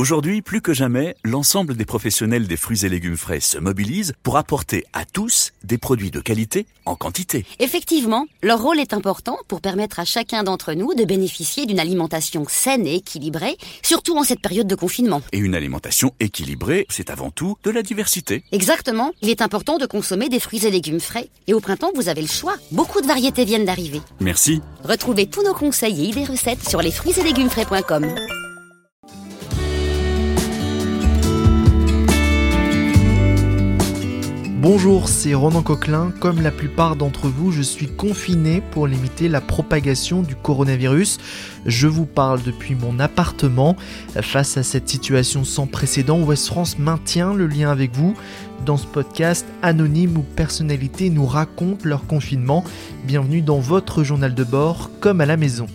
Aujourd'hui, plus que jamais, l'ensemble des professionnels des fruits et légumes frais se mobilisent pour apporter à tous des produits de qualité en quantité. Effectivement, leur rôle est important pour permettre à chacun d'entre nous de bénéficier d'une alimentation saine et équilibrée, surtout en cette période de confinement. Et une alimentation équilibrée, c'est avant tout de la diversité. Exactement, il est important de consommer des fruits et légumes frais. Et au printemps, vous avez le choix. Beaucoup de variétés viennent d'arriver. Merci. Retrouvez tous nos conseils et idées recettes sur lesfruitsetlegumesfrais.com. Bonjour, c'est Ronan Coquelin. Comme la plupart d'entre vous, je suis confiné pour limiter la propagation du coronavirus. Je vous parle depuis mon appartement. Face à cette situation sans précédent, West France maintient le lien avec vous. Dans ce podcast, anonymes ou personnalités nous racontent leur confinement. Bienvenue dans votre journal de bord, comme à la maison.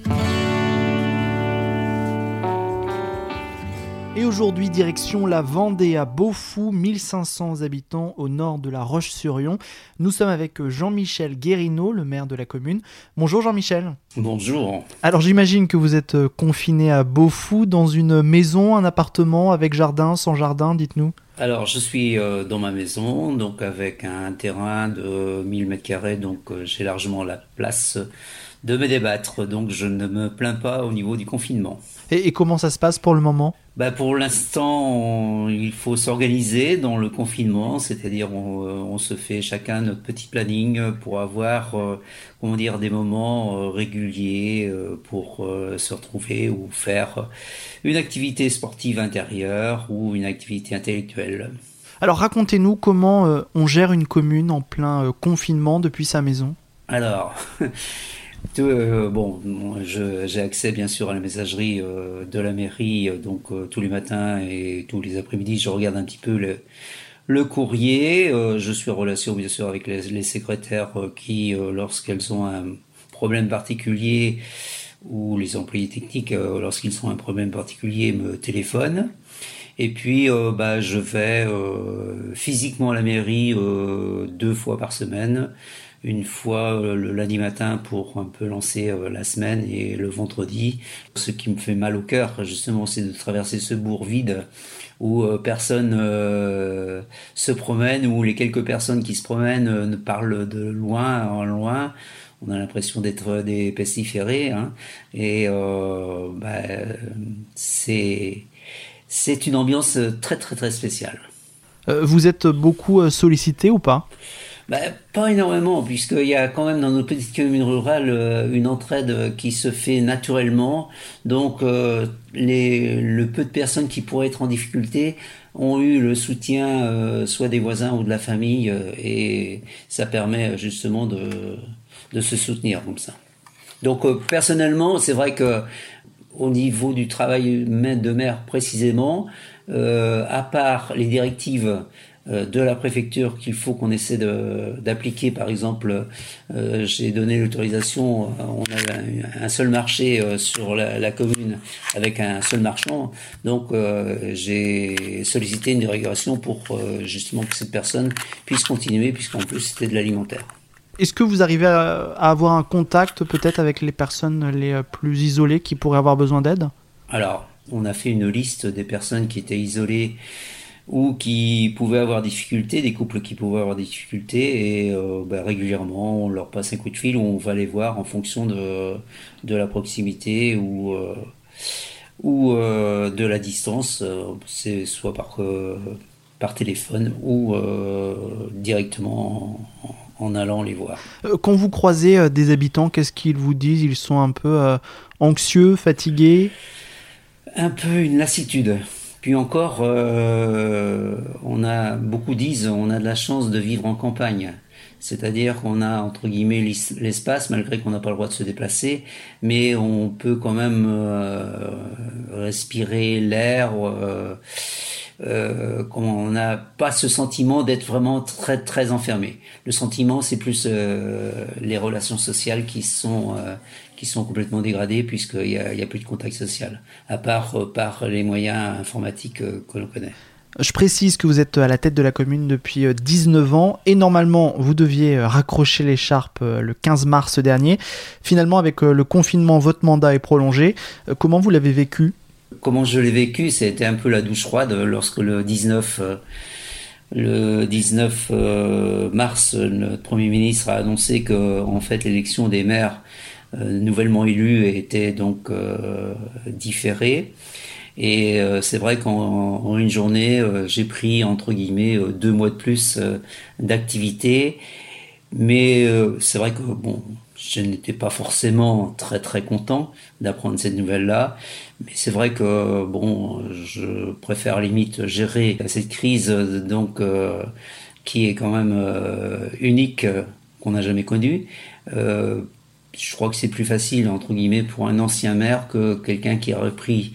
Et aujourd'hui, direction la Vendée à Beaufou, 1500 habitants au nord de la Roche-sur-Yon. Nous sommes avec Jean-Michel Guérino, le maire de la commune. Bonjour Jean-Michel. Bonjour. Alors j'imagine que vous êtes confiné à Beaufou dans une maison, un appartement avec jardin, sans jardin, dites-nous. Alors je suis euh, dans ma maison, donc avec un terrain de 1000 m2, donc euh, j'ai largement la place de me débattre, donc je ne me plains pas au niveau du confinement. Et, comment ça se passe pour le moment? Bah Pour l'instant, il faut s'organiser dans le confinement, c'est-à-dire on, on, se fait chacun notre petit planning pour avoir euh, comment dire, des moments euh, réguliers euh, pour se retrouver ou faire une activité sportive intérieure ou une activité intellectuelle. Alors racontez-nous comment on gère une commune en plein confinement depuis sa maison. Alors, Euh, bon, j'ai accès bien sûr à la messagerie euh, de la mairie, euh, donc tous les matins et tous les après-midi, je regarde un petit peu le, le courrier. je suis en relation bien sûr avec les, les secrétaires qui, lorsqu'elles ont un problème particulier, ou les employés techniques, lorsqu'ils ont un problème particulier, me téléphonent. Et puis, bah, je vais physiquement à la mairie deux fois par semaine une fois euh, le lundi matin pour un peu lancer euh, la semaine et le vendredi. Ce qui me fait mal au cœur, justement, c'est de traverser ce bourg vide où euh, personne se promène, où les quelques personnes qui se promènent ne parlent de loin en loin. On a l'impression d'être des pestiférés. Hein, et bah, c'est c'est une ambiance très très très spéciale. vous êtes beaucoup sollicité ou pas? Bah, Pas énormément, puisqu'il y a quand même dans nos petites communes rurales euh, une entraide qui se fait naturellement. Donc euh, les, le peu de personnes qui pourraient être en difficulté ont eu le soutien euh, soit des voisins ou de la famille, et ça permet justement de, de se soutenir comme ça. Donc personnellement, c'est vrai que au niveau du travail de maire précisément, à part les directives de la préfecture qu'il faut qu'on essaie d'appliquer. Par exemple, euh, j'ai donné l'autorisation, euh, on a un seul marché sur la, commune avec un seul marchand. Donc j'ai sollicité une dérégulation pour justement que cette personne puisse continuer, puisqu'en plus c'était de l'alimentaire. Est-ce que vous arrivez à, avoir un contact peut-être avec les personnes les plus isolées qui pourraient avoir besoin d'aide? Alors, on a fait une liste des personnes qui étaient isolées ou qui pouvaient avoir des difficultés, des couples qui pouvaient avoir des difficultés, et euh, bah, régulièrement on leur passe un coup de fil ou on va les voir en fonction de, de la proximité ou, euh, ou euh, de la distance, c'est soit par, par téléphone ou directement en, en, allant les voir. Quand vous croisez des habitants, qu'est-ce qu'ils vous disent? Ils sont un peu anxieux, fatigués? Un peu une lassitude. Puis encore, euh, on a beaucoup disent, on a de la chance de vivre en campagne. C'est-à-dire qu'on a entre guillemets l'espace malgré qu'on n'a pas le droit de se déplacer, mais on peut quand même euh, respirer l'air. Euh, euh, on n'a pas ce sentiment d'être vraiment très très enfermé. Le sentiment, c'est plus les relations sociales qui sont qui sont complètement dégradées puisqu'il y a, a plus de contact social, à part euh, par les moyens informatiques que l'on connaît. Je précise que vous êtes à la tête de la commune depuis 19 ans et normalement vous deviez raccrocher l'écharpe le 15 mars dernier. Finalement avec le confinement, votre mandat est prolongé. Comment vous l'avez vécu? Comment je l'ai vécu, c'était un peu la douche froide lorsque le 19 le 19 mars, notre Premier ministre a annoncé que en fait l'élection des maires nouvellement élus était donc différée. Et euh, c'est vrai qu'en une journée, euh, j'ai pris entre guillemets euh, deux mois de plus d'activité. Mais c'est vrai que bon, je n'étais pas forcément très très content d'apprendre cette nouvelle-là. Mais c'est vrai que bon, je préfère limite gérer cette crise donc qui est quand même unique qu'on n'a jamais connue. Je crois que c'est plus facile entre guillemets pour un ancien maire que quelqu'un qui a repris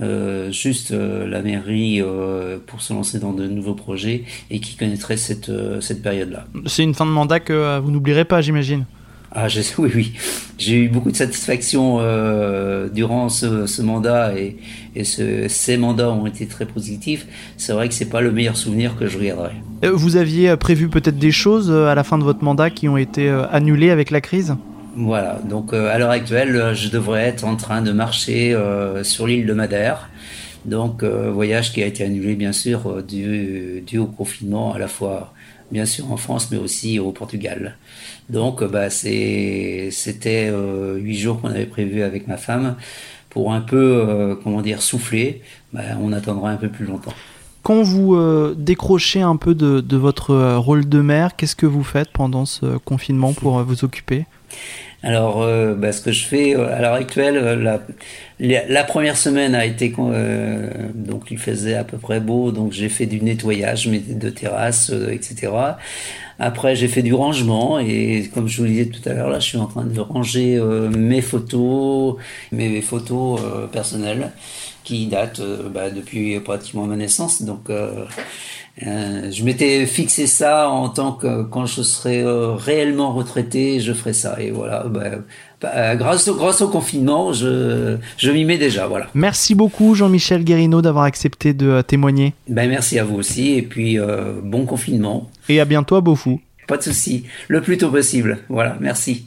euh, juste euh, la mairie euh, pour se lancer dans de nouveaux projets et qui connaîtrait cette, cette période-là. C'est une fin de mandat que vous n'oublierez pas, j'imagine. Ah, je, oui, oui. J'ai eu beaucoup de satisfaction durant ce, ce, mandat et, et ce, ces mandats ont été très positifs. C'est vrai que c'est pas le meilleur souvenir que je regarderai. Vous aviez prévu peut-être des choses à la fin de votre mandat qui ont été annulées avec la crise? Voilà, donc euh, à l'heure actuelle, euh, je devrais être en train de marcher euh, sur l'île de Madère. Donc, voyage qui a été annulé, bien sûr, dû, au confinement, à la fois, bien sûr, en France, mais aussi au Portugal. Donc, bah, c'était huit jours qu'on avait prévu avec ma femme pour un peu, comment dire, souffler. Bah, on attendra un peu plus longtemps. Quand vous décrochez un peu de, de votre rôle de mère, qu'est-ce que vous faites pendant ce confinement pour vous occuper? Alors, euh, bah, ce que je fais euh, à l'heure actuelle, euh, la, première semaine a été donc il faisait à peu près beau, donc j'ai fait du nettoyage de terrasse, etc. Après, j'ai fait du rangement et comme je vous le disais tout à l'heure, là, je suis en train de ranger mes photos, mes photos personnelles qui datent bah, depuis pratiquement ma naissance. Euh, je m'étais fixé ça en tant que quand je serai euh, réellement retraité, je ferai ça. Et voilà, bah, bah, grâce, au, grâce au confinement, je, je m'y mets déjà. Voilà. Merci beaucoup Jean-Michel Guérino d'avoir accepté de euh, témoigner. Ben, merci à vous aussi et puis bon confinement. Et à bientôt à Beaufou. Pas de souci, le plus tôt possible. Voilà, merci.